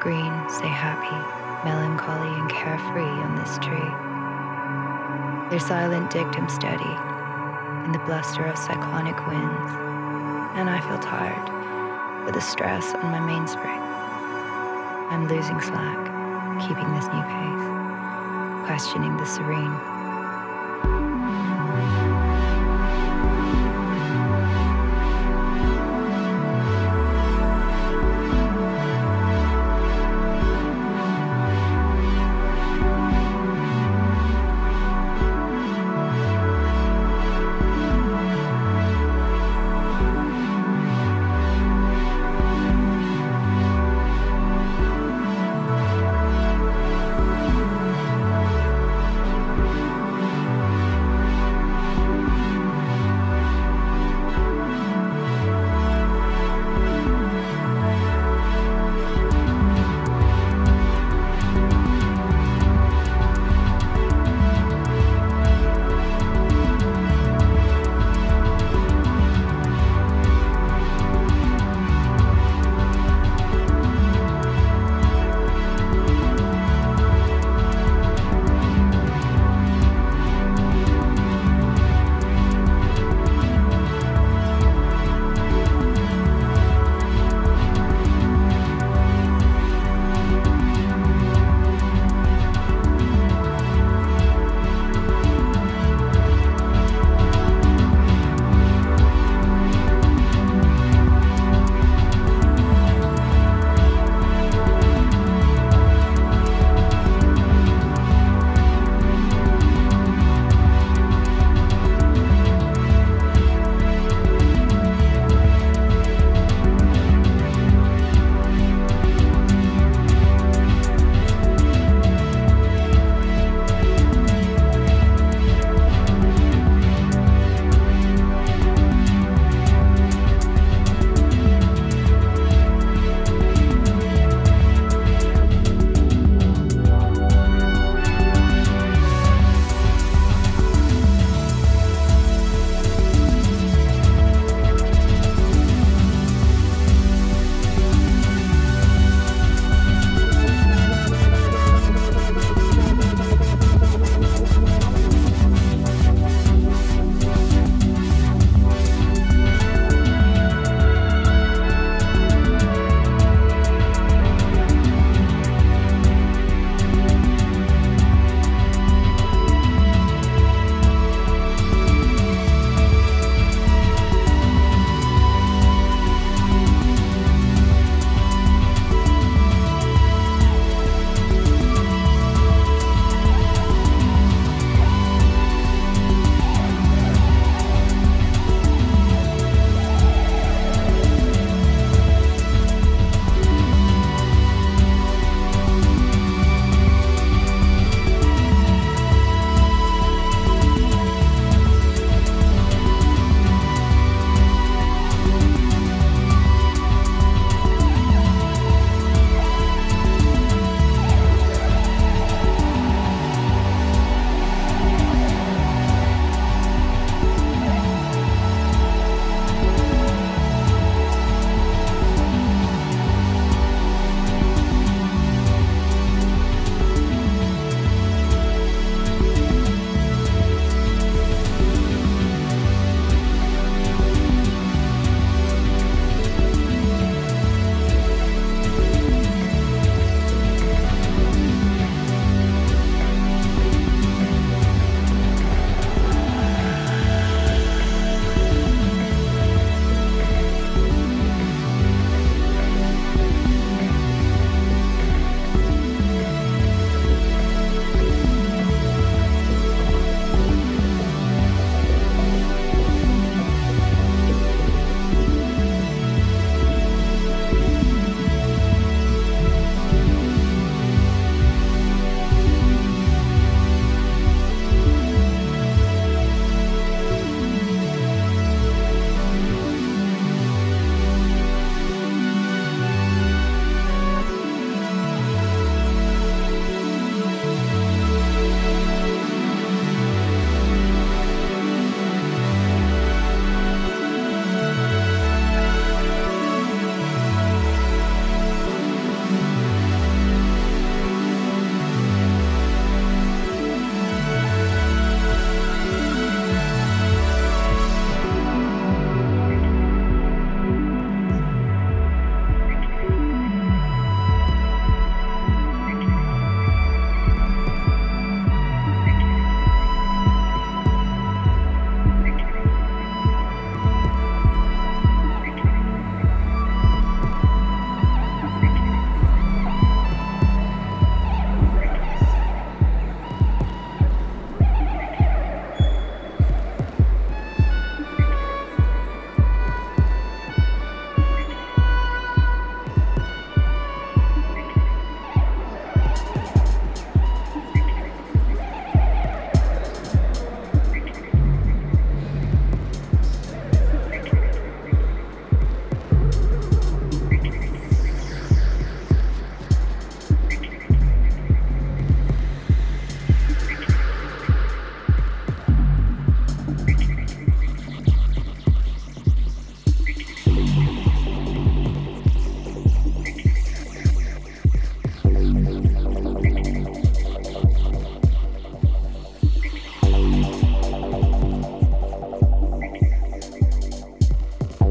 green say happy, melancholy, and carefree on this tree. Their silent dictum steady in the bluster of cyclonic winds, and I feel tired with the stress on my mainspring. I'm losing slack, keeping this new pace, questioning the serene.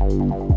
you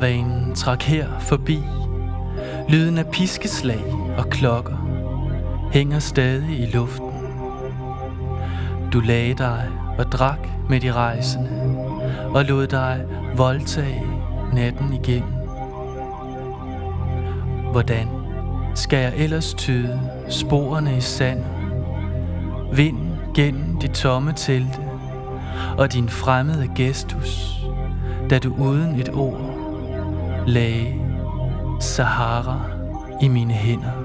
Karavanen trak her forbi. Lyden af piskeslag og klokker hænger stadig i luften. Du lagde dig og drak med de rejsende og lod dig voldtage natten igennem. Hvordan skal jeg ellers tyde sporene i sand? Vind gennem de tomme telte og din fremmede gestus, da du uden et ord lagde Sahara i mine hænder.